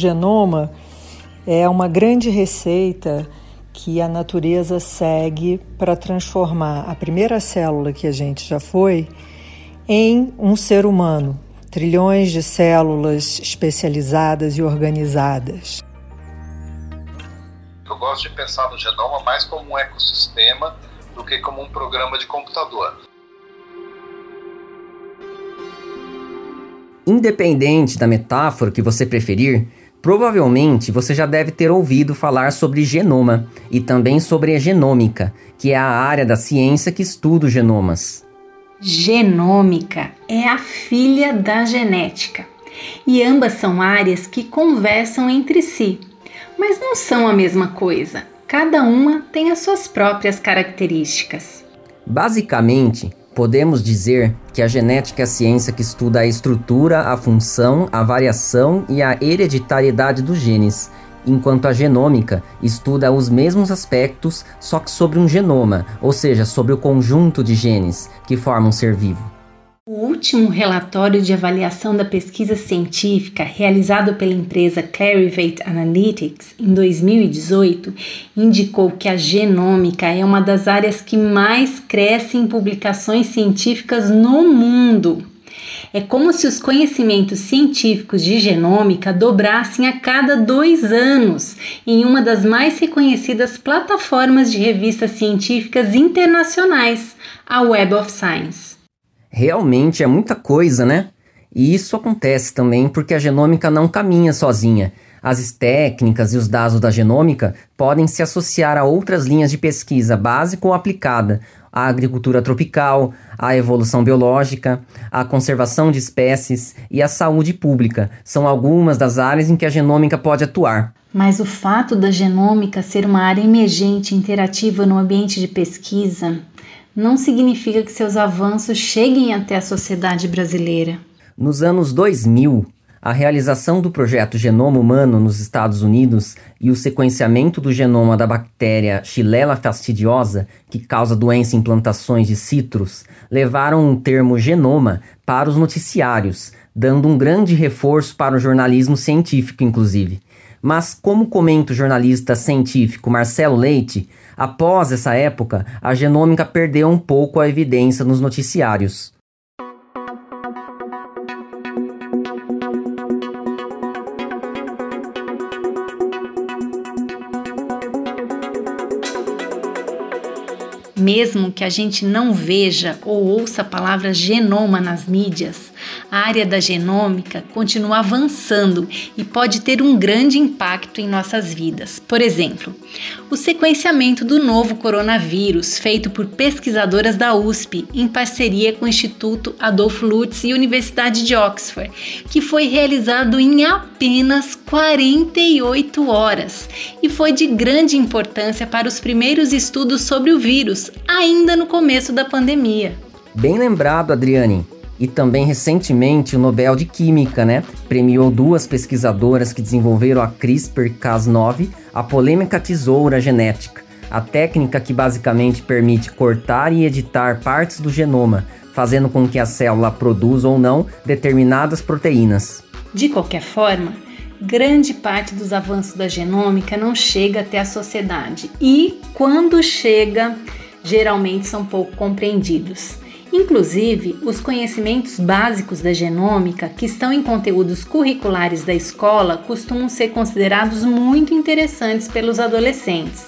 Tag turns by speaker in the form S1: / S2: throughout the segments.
S1: genoma é uma grande receita que a natureza segue para transformar a primeira célula que a gente já foi em um ser humano, trilhões de células especializadas e organizadas.
S2: Eu gosto de pensar no genoma mais como um ecossistema do que como um programa de computador.
S3: Independente da metáfora que você preferir, provavelmente você já deve ter ouvido falar sobre genoma e também sobre a genômica, que é a área da ciência que estuda os genomas.
S4: Genômica é a filha da genética e ambas são áreas que conversam entre si, mas não são a mesma coisa. Cada uma tem as suas próprias características.
S3: Basicamente, podemos dizer que a genética é a ciência que estuda a estrutura, a função, a variação e a hereditariedade dos genes, enquanto a genômica estuda os mesmos aspectos, só que sobre um genoma, ou seja, sobre o conjunto de genes que formam um ser vivo.
S4: O último relatório de avaliação da pesquisa científica realizado pela empresa Clarivate Analytics em 2018 indicou que a genômica é uma das áreas que mais cresce em publicações científicas no mundo. É como se os conhecimentos científicos de genômica dobrassem a cada dois anos em uma das mais reconhecidas plataformas de revistas científicas internacionais, a Web of Science.
S3: Realmente é muita coisa, né? E isso acontece também porque a genômica não caminha sozinha. As técnicas e os dados da genômica podem se associar a outras linhas de pesquisa básica ou aplicada, a agricultura tropical, a evolução biológica, a conservação de espécies e a saúde pública. São algumas das áreas em que a genômica pode atuar.
S4: Mas o fato da genômica ser uma área emergente interativa no ambiente de pesquisa não significa que seus avanços cheguem até a sociedade brasileira.
S3: Nos anos 2000, a realização do projeto Genoma Humano nos Estados Unidos e o sequenciamento do genoma da bactéria Xylella fastidiosa, que causa doença em plantações de citros, levaram o termo genoma para os noticiários, dando um grande reforço para o jornalismo científico, inclusive. Mas, como comenta o jornalista científico Marcelo Leite, após essa época, a genômica perdeu um pouco a evidência nos noticiários.
S4: Mesmo que a gente não veja ou ouça a palavra genoma nas mídias, a área da genômica continua avançando e pode ter um grande impacto em nossas vidas. Por exemplo, o sequenciamento do novo coronavírus, feito por pesquisadoras da USP em parceria com o Instituto Adolfo Lutz e Universidade de Oxford, que foi realizado em apenas 48 horas e foi de grande importância para os primeiros estudos sobre o vírus, ainda no começo da pandemia.
S3: Bem lembrado, Adriane. E também recentemente o Nobel de Química, né, premiou duas pesquisadoras que desenvolveram a CRISPR-Cas9, a polêmica tesoura genética, a técnica que basicamente permite cortar e editar partes do genoma, fazendo com que a célula produza ou não determinadas proteínas.
S4: De qualquer forma, grande parte dos avanços da genômica não chega até a sociedade e, quando chega, geralmente são pouco compreendidos. Inclusive, os conhecimentos básicos da genômica, que estão em conteúdos curriculares da escola, costumam ser considerados muito interessantes pelos adolescentes,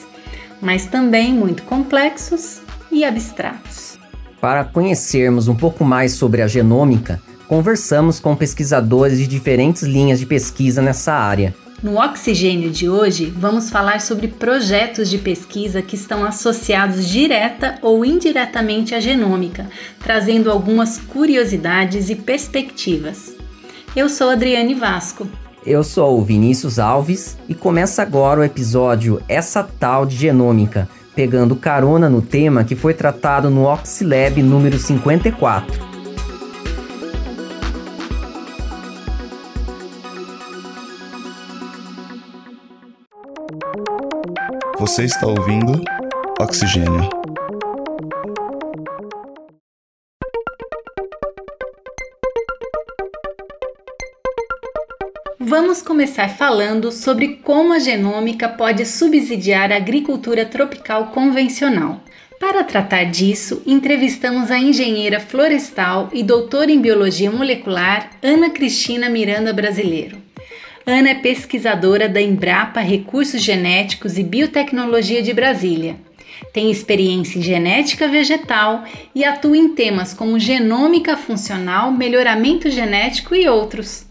S4: mas também muito complexos e abstratos.
S3: Para conhecermos um pouco mais sobre a genômica, conversamos com pesquisadores de diferentes linhas de pesquisa nessa área.
S4: No Oxigênio de hoje, vamos falar sobre projetos de pesquisa que estão associados direta ou indiretamente à genômica, trazendo algumas curiosidades e perspectivas. Eu sou Adriane Vasco.
S3: Eu sou o Vinícius Alves e começa agora o episódio Essa Tal de Genômica, pegando carona no tema que foi tratado no Oxilab número 54.
S5: Você está ouvindo Oxigênio.
S4: Vamos começar falando sobre como a genômica pode subsidiar a agricultura tropical convencional. Para tratar disso, entrevistamos a engenheira florestal e doutora em biologia molecular Ana Cristina Miranda Brasileiro. Ana é pesquisadora da Embrapa Recursos Genéticos e Biotecnologia de Brasília. Tem experiência em genética vegetal e atua em temas como genômica funcional, melhoramento genético e outros.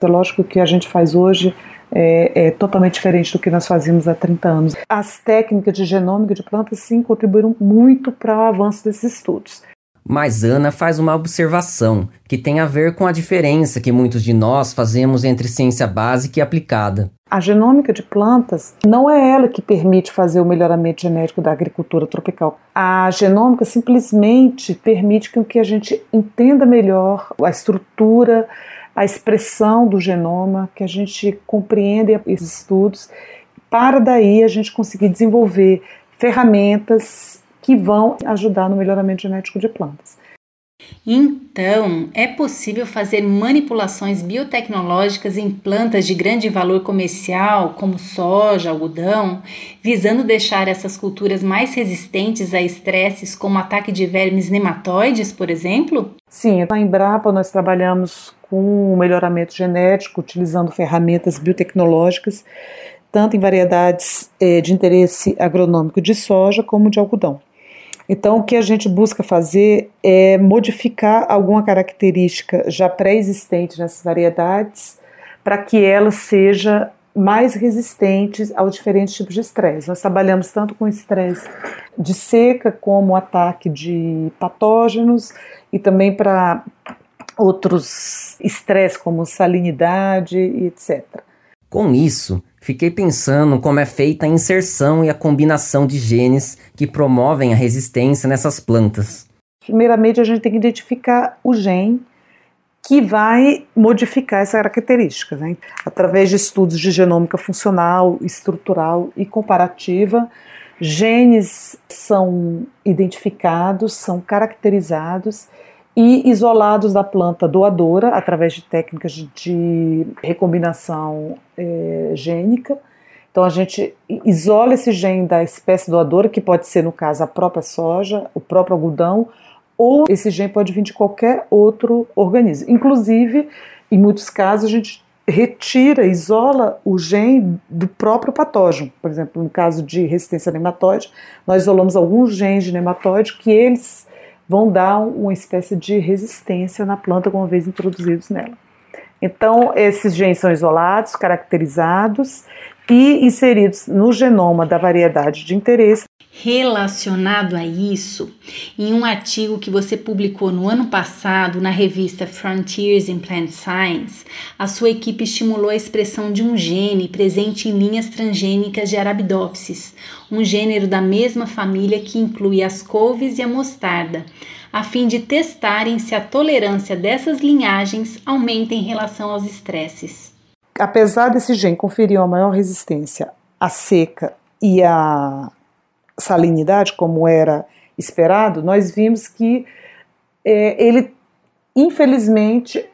S6: É lógico que a gente faz hoje é, é, totalmente diferente do que nós fazíamos há 30 anos. As técnicas de genômica de plantas, sim, contribuíram muito para o avanço desses estudos.
S3: Mas Ana faz uma observação que tem a ver com a diferença que muitos de nós fazemos entre ciência básica e aplicada.
S6: A genômica de plantas não é ela que permite fazer o melhoramento genético da agricultura tropical. A genômica simplesmente permite que a gente entenda melhor a estrutura a expressão do genoma, que a gente compreenda esses estudos, para daí a gente conseguir desenvolver ferramentas que vão ajudar no melhoramento genético de plantas.
S4: Então, é possível fazer manipulações biotecnológicas em plantas de grande valor comercial, como soja, algodão, visando deixar essas culturas mais resistentes a estresses como ataque de vermes nematóides, por exemplo?
S6: Sim, na Embrapa nós trabalhamos com o melhoramento genético, utilizando ferramentas biotecnológicas, tanto em variedades eh, de interesse agronômico de soja como de algodão. Então, o que a gente busca fazer é modificar alguma característica já pré-existente nessas variedades para que ela seja mais resistente aos diferentes tipos de estresse. Nós trabalhamos tanto com estresse de seca como ataque de patógenos e também para outros estresses como salinidade e etc.
S3: Com isso, fiquei pensando como é feita a inserção e a combinação de genes que promovem a resistência nessas plantas.
S6: Primeiramente, a gente tem que identificar o gene que vai modificar essa característica, né? através de estudos de genômica funcional, estrutural e comparativa. Genes são identificados, são caracterizados e isolados da planta doadora através de técnicas de recombinação é, gênica. Então a gente isola esse gene da espécie doadora, que pode ser no caso a própria soja, o próprio algodão, ou esse gene pode vir de qualquer outro organismo. Inclusive, em muitos casos a gente retira, isola o gene do próprio patógeno. Por exemplo, no caso de resistência a nematóide, nós isolamos alguns genes de nematóide que eles vão dar uma espécie de resistência na planta uma vez introduzidos nela. Então, esses genes são isolados, caracterizados e inseridos no genoma da variedade de interesse.
S4: Relacionado a isso, em um artigo que você publicou no ano passado na revista Frontiers in Plant Science, a sua equipe estimulou a expressão de um gene presente em linhas transgênicas de Arabidopsis, um gênero da mesma família que inclui as couves e a mostarda, a fim de testarem se a tolerância dessas linhagens aumenta em relação aos estresses.
S6: Apesar desse gene conferir uma maior resistência à seca e à salinidade, como era esperado, nós vimos que é, ele, infelizmente,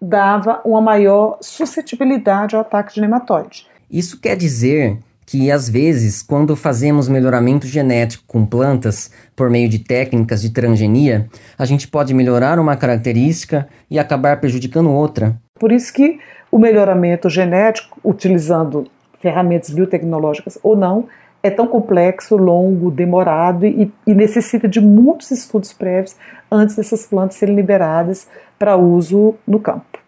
S6: dava uma maior suscetibilidade ao ataque de nematóide.
S3: Isso quer dizer que às vezes, quando fazemos melhoramento genético com plantas por meio de técnicas de transgenia, a gente pode melhorar uma característica e acabar prejudicando outra.
S6: Por isso que o melhoramento genético, utilizando ferramentas biotecnológicas ou não, é tão complexo, longo, demorado e, e necessita de muitos estudos prévios antes dessas plantas serem liberadas para uso no campo.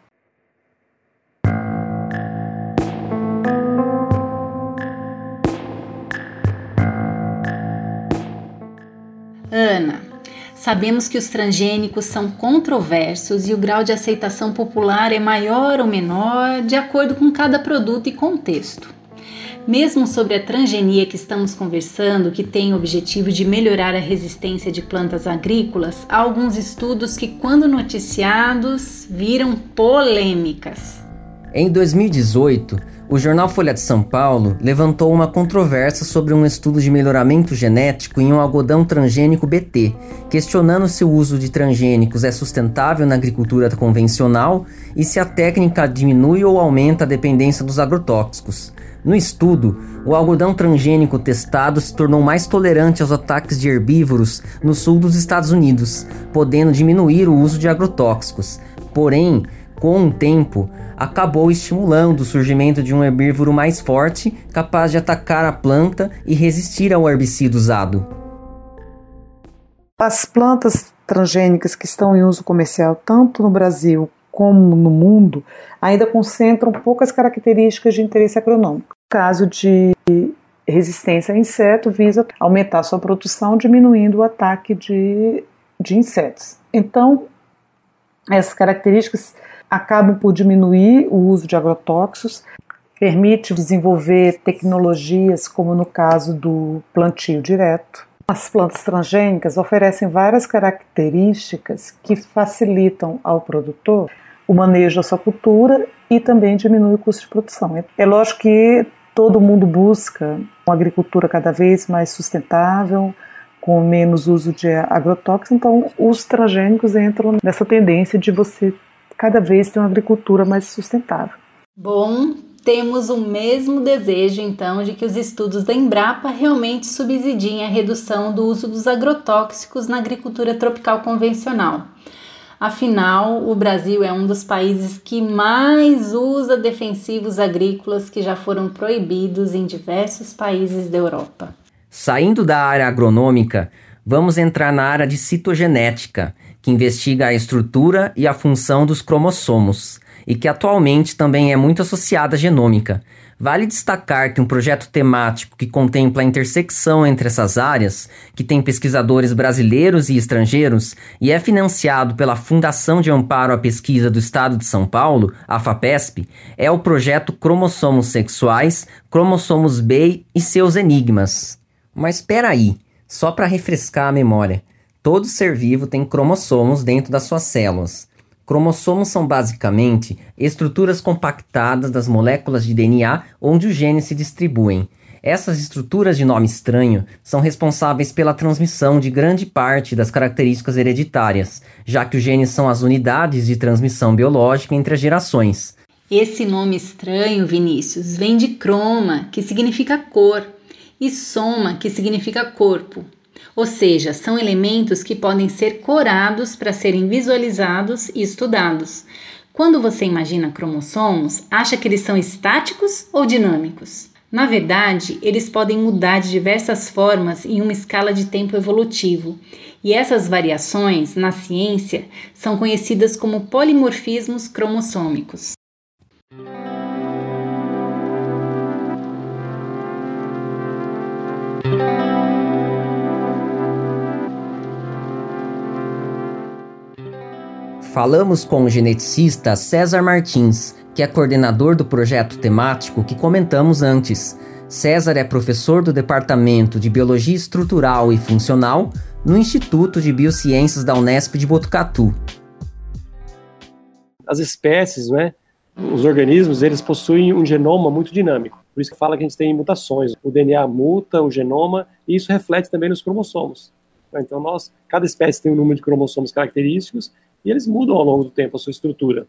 S4: Ana, sabemos que os transgênicos são controversos e o grau de aceitação popular é maior ou menor de acordo com cada produto e contexto. Mesmo sobre a transgenia que estamos conversando, que tem o objetivo de melhorar a resistência de plantas agrícolas, há alguns estudos que, quando noticiados, viram polêmicas.
S3: Em 2018, o jornal Folha de São Paulo levantou uma controvérsia sobre um estudo de melhoramento genético em um algodão transgênico BT, questionando se o uso de transgênicos é sustentável na agricultura convencional e se a técnica diminui ou aumenta a dependência dos agrotóxicos. No estudo, o algodão transgênico testado se tornou mais tolerante aos ataques de herbívoros no sul dos Estados Unidos, podendo diminuir o uso de agrotóxicos. Porém, com o tempo, acabou estimulando o surgimento de um herbívoro mais forte, capaz de atacar a planta e resistir ao herbicida usado.
S6: As plantas transgênicas que estão em uso comercial, tanto no Brasil como no mundo, ainda concentram poucas características de interesse agronômico. No caso de resistência a inseto, visa aumentar sua produção, diminuindo o ataque de, de insetos. Então, essas características acabam por diminuir o uso de agrotóxicos, permite desenvolver tecnologias, como no caso do plantio direto. As plantas transgênicas oferecem várias características que facilitam ao produtor o manejo da sua cultura e também diminui o custo de produção. É lógico que todo mundo busca uma agricultura cada vez mais sustentável, com menos uso de agrotóxicos, então os transgênicos entram nessa tendência de você cada vez ter uma agricultura mais sustentável.
S4: Bom, temos o mesmo desejo, então, de que os estudos da Embrapa realmente subsidiem a redução do uso dos agrotóxicos na agricultura tropical convencional. Afinal, o Brasil é um dos países que mais usa defensivos agrícolas que já foram proibidos em diversos países da Europa.
S3: Saindo da área agronômica, vamos entrar na área de citogenética, que investiga a estrutura e a função dos cromossomos, e que atualmente também é muito associada à genômica. Vale destacar que um projeto temático que contempla a intersecção entre essas áreas, que tem pesquisadores brasileiros e estrangeiros e é financiado pela Fundação de Amparo à Pesquisa do Estado de São Paulo, a FAPESP, é o projeto Cromossomos Sexuais, Cromossomos B e seus Enigmas. Mas espera aí, só para refrescar a memória. Todo ser vivo tem cromossomos dentro das suas células. Cromossomos são basicamente estruturas compactadas das moléculas de DNA onde os genes se distribuem. Essas estruturas de nome estranho são responsáveis pela transmissão de grande parte das características hereditárias, já que os genes são as unidades de transmissão biológica entre as gerações.
S4: Esse nome estranho, Vinícius, vem de croma, que significa cor, e soma, que significa corpo. Ou seja, são elementos que podem ser corados para serem visualizados e estudados. Quando você imagina cromossomos, acha que eles são estáticos ou dinâmicos? Na verdade, eles podem mudar de diversas formas em uma escala de tempo evolutivo, e essas variações, na ciência, são conhecidas como polimorfismos cromossômicos.
S3: Falamos com o geneticista César Martins, que é coordenador do projeto temático que comentamos antes. César é professor do Departamento de Biologia Estrutural e Funcional no Instituto de Biociências da Unesp de Botucatu.
S7: As espécies, né, os organismos, eles possuem um genoma muito dinâmico. Por isso que fala que a gente tem mutações. O DNA muta o genoma e isso reflete também nos cromossomos. Então, nós, cada espécie tem um número de cromossomos característicos e eles mudam ao longo do tempo a sua estrutura.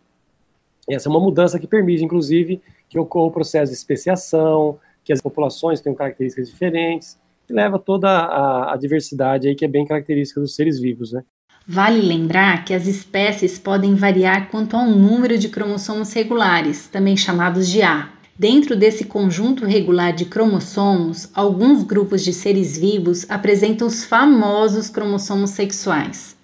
S7: E essa é uma mudança que permite, inclusive, que ocorra o processo de especiação, que as populações tenham características diferentes, que leva toda a, a diversidade aí que é bem característica dos seres vivos, né?
S4: Vale lembrar que as espécies podem variar quanto ao número de cromossomos regulares, também chamados de A. Dentro desse conjunto regular de cromossomos, alguns grupos de seres vivos apresentam os famosos cromossomos sexuais.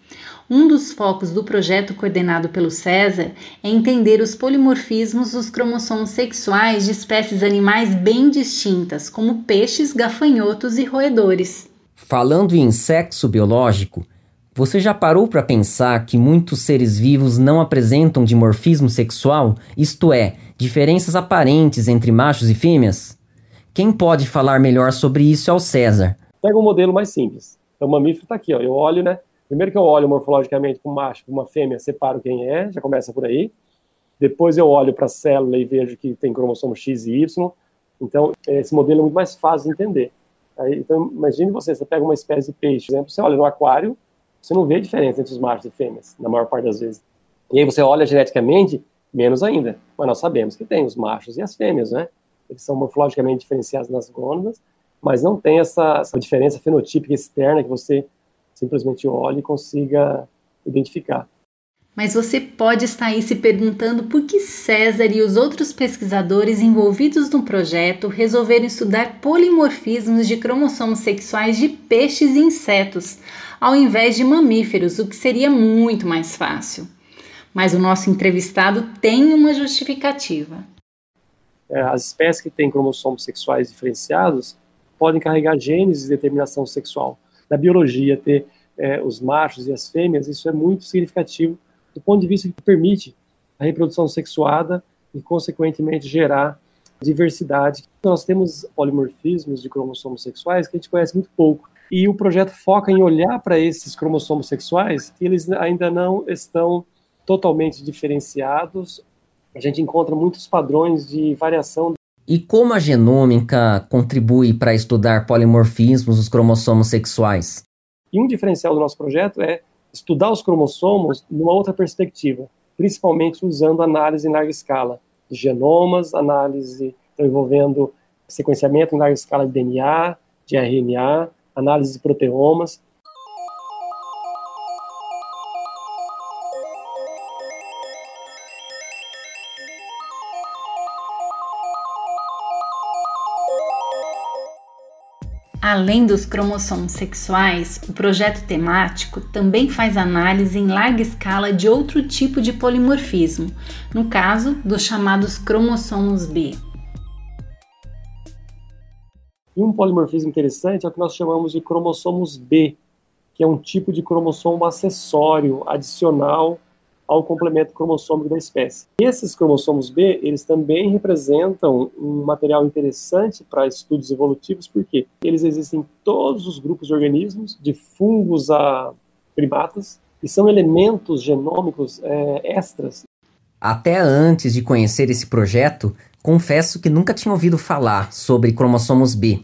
S4: Um dos focos do projeto coordenado pelo César é entender os polimorfismos dos cromossomos sexuais de espécies animais bem distintas, como peixes, gafanhotos e roedores.
S3: Falando em sexo biológico, você já parou para pensar que muitos seres vivos não apresentam dimorfismo sexual, isto é, diferenças aparentes entre machos e fêmeas? Quem pode falar melhor sobre isso é o César.
S7: Pega um modelo mais simples. Então, o mamífero está aqui, ó. eu olho, né? Primeiro que eu olho morfologicamente para um macho, uma fêmea, separo quem é, já começa por aí. depois eu olho para a célula e vejo que tem cromossomo X e Y, então esse modelo é muito mais fácil de entender. Aí, então, imagine você, você pega uma espécie de peixe, por exemplo, você olha no aquário, você não vê diferença entre os machos e fêmeas, na maior parte das vezes. E aí você olha geneticamente, menos ainda. Mas nós sabemos que tem os machos e as fêmeas, né? Eles são morfologicamente diferenciados nas gônadas, mas não tem essa, essa diferença fenotípica externa que você simplesmente olha e consiga identificar.
S4: Mas você pode estar aí se perguntando por que César e os outros pesquisadores envolvidos no projeto resolveram estudar polimorfismos de cromossomos sexuais de peixes e insetos, ao invés de mamíferos, o que seria muito mais fácil. Mas o nosso entrevistado tem uma justificativa.
S7: É, as espécies que têm cromossomos sexuais diferenciados podem carregar genes de determinação sexual. Na biologia, ter é, os machos e as fêmeas, isso é muito significativo do ponto de vista que permite a reprodução sexuada e, consequentemente, gerar diversidade. Nós temos polimorfismos de cromossomos sexuais que a gente conhece muito pouco. E o projeto foca em olhar para esses cromossomos sexuais eles ainda não estão totalmente diferenciados. A gente encontra muitos padrões de variação.
S3: E como a genômica contribui para estudar polimorfismos dos cromossomos sexuais?
S7: E um diferencial do nosso projeto é estudar os cromossomos numa outra perspectiva, principalmente usando análise em larga escala de genomas, análise então, envolvendo sequenciamento em larga escala de DNA, de RNA, análise de proteomas,
S4: Além dos cromossomos sexuais, o projeto temático também faz análise em larga escala de outro tipo de polimorfismo, no caso dos chamados cromossomos B.
S7: E um polimorfismo interessante é o que nós chamamos de cromossomos B, que é um tipo de cromossomo acessório, adicional ao complemento cromossômico da espécie. Esses cromossomos B, eles também representam um material interessante para estudos evolutivos, porque eles existem em todos os grupos de organismos, de fungos a primatas, e são elementos genômicos é, extras.
S3: Até antes de conhecer esse projeto, confesso que nunca tinha ouvido falar sobre cromossomos B.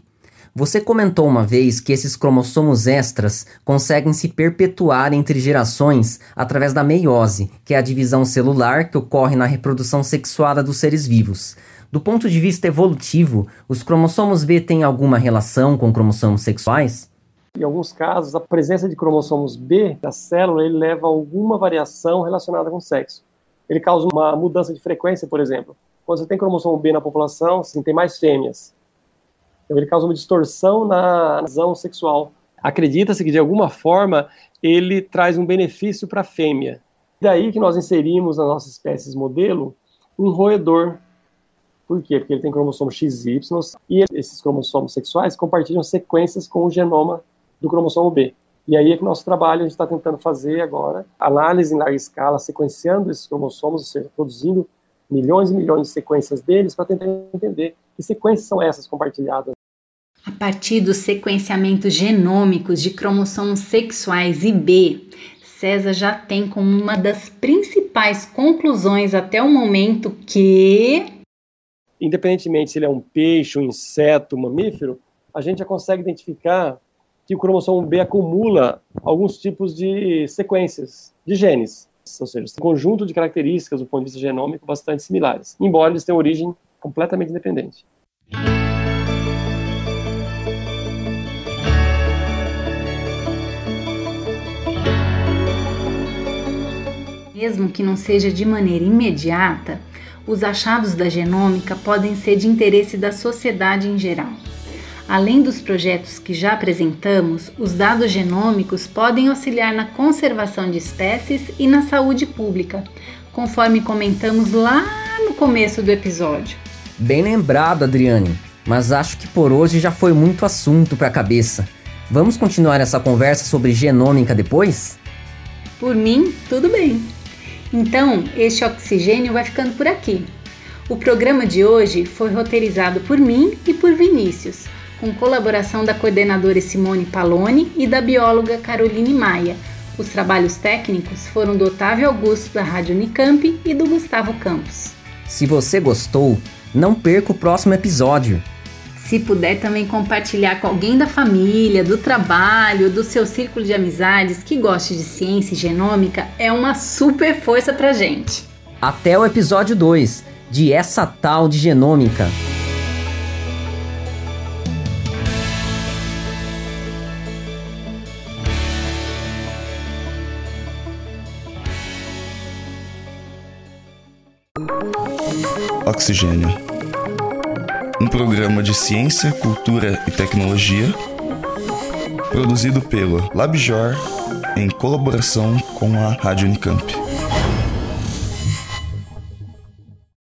S3: Você comentou uma vez que esses cromossomos extras conseguem se perpetuar entre gerações através da meiose, que é a divisão celular que ocorre na reprodução sexuada dos seres vivos. Do ponto de vista evolutivo, os cromossomos B têm alguma relação com cromossomos sexuais?
S7: Em alguns casos, a presença de cromossomos B da célula ele leva a alguma variação relacionada com o sexo. Ele causa uma mudança de frequência, por exemplo. Quando você tem cromossomo B na população, você tem mais fêmeas. Então, ele causa uma distorção na visão sexual. Acredita-se que, de alguma forma, ele traz um benefício para a fêmea. Daí que nós inserimos nas nossas espécies modelo um roedor. Por quê? Porque ele tem cromossomo XY e esses cromossomos sexuais compartilham sequências com o genoma do cromossomo B. E aí é que nosso trabalho a gente está tentando fazer agora, análise em larga escala, sequenciando esses cromossomos, ou seja, produzindo milhões e milhões de sequências deles para tentar entender que sequências são essas compartilhadas
S4: a partir dos sequenciamentos genômicos de cromossomos sexuais e B, César já tem como uma das principais conclusões até o momento que.
S7: Independentemente se ele é um peixe, um inseto, um mamífero, a gente já consegue identificar que o cromossomo B acumula alguns tipos de sequências de genes, ou seja, um conjunto de características do ponto de vista genômico bastante similares, embora eles tenham origem completamente independente.
S4: Mesmo que não seja de maneira imediata, os achados da genômica podem ser de interesse da sociedade em geral. Além dos projetos que já apresentamos, os dados genômicos podem auxiliar na conservação de espécies e na saúde pública, conforme comentamos lá no começo do episódio.
S3: Bem lembrado, Adriane, mas acho que por hoje já foi muito assunto para a cabeça. Vamos continuar essa conversa sobre genômica depois?
S4: Por mim, tudo bem. Então, este oxigênio vai ficando por aqui. O programa de hoje foi roteirizado por mim e por Vinícius, com colaboração da coordenadora Simone Paloni e da bióloga Caroline Maia, Os trabalhos técnicos foram do Otávio Augusto da Rádio Unicamp e do Gustavo Campos.
S3: Se você gostou, não perca o próximo episódio.
S4: Se puder também compartilhar com alguém da família, do trabalho, do seu círculo de amizades que goste de ciência e genômica, é uma super força pra gente.
S3: Até o episódio 2 de Essa Tal de Genômica.
S5: Oxigênio. Um programa de ciência, cultura e tecnologia produzido pelo LabJor em colaboração com a Rádio Unicamp.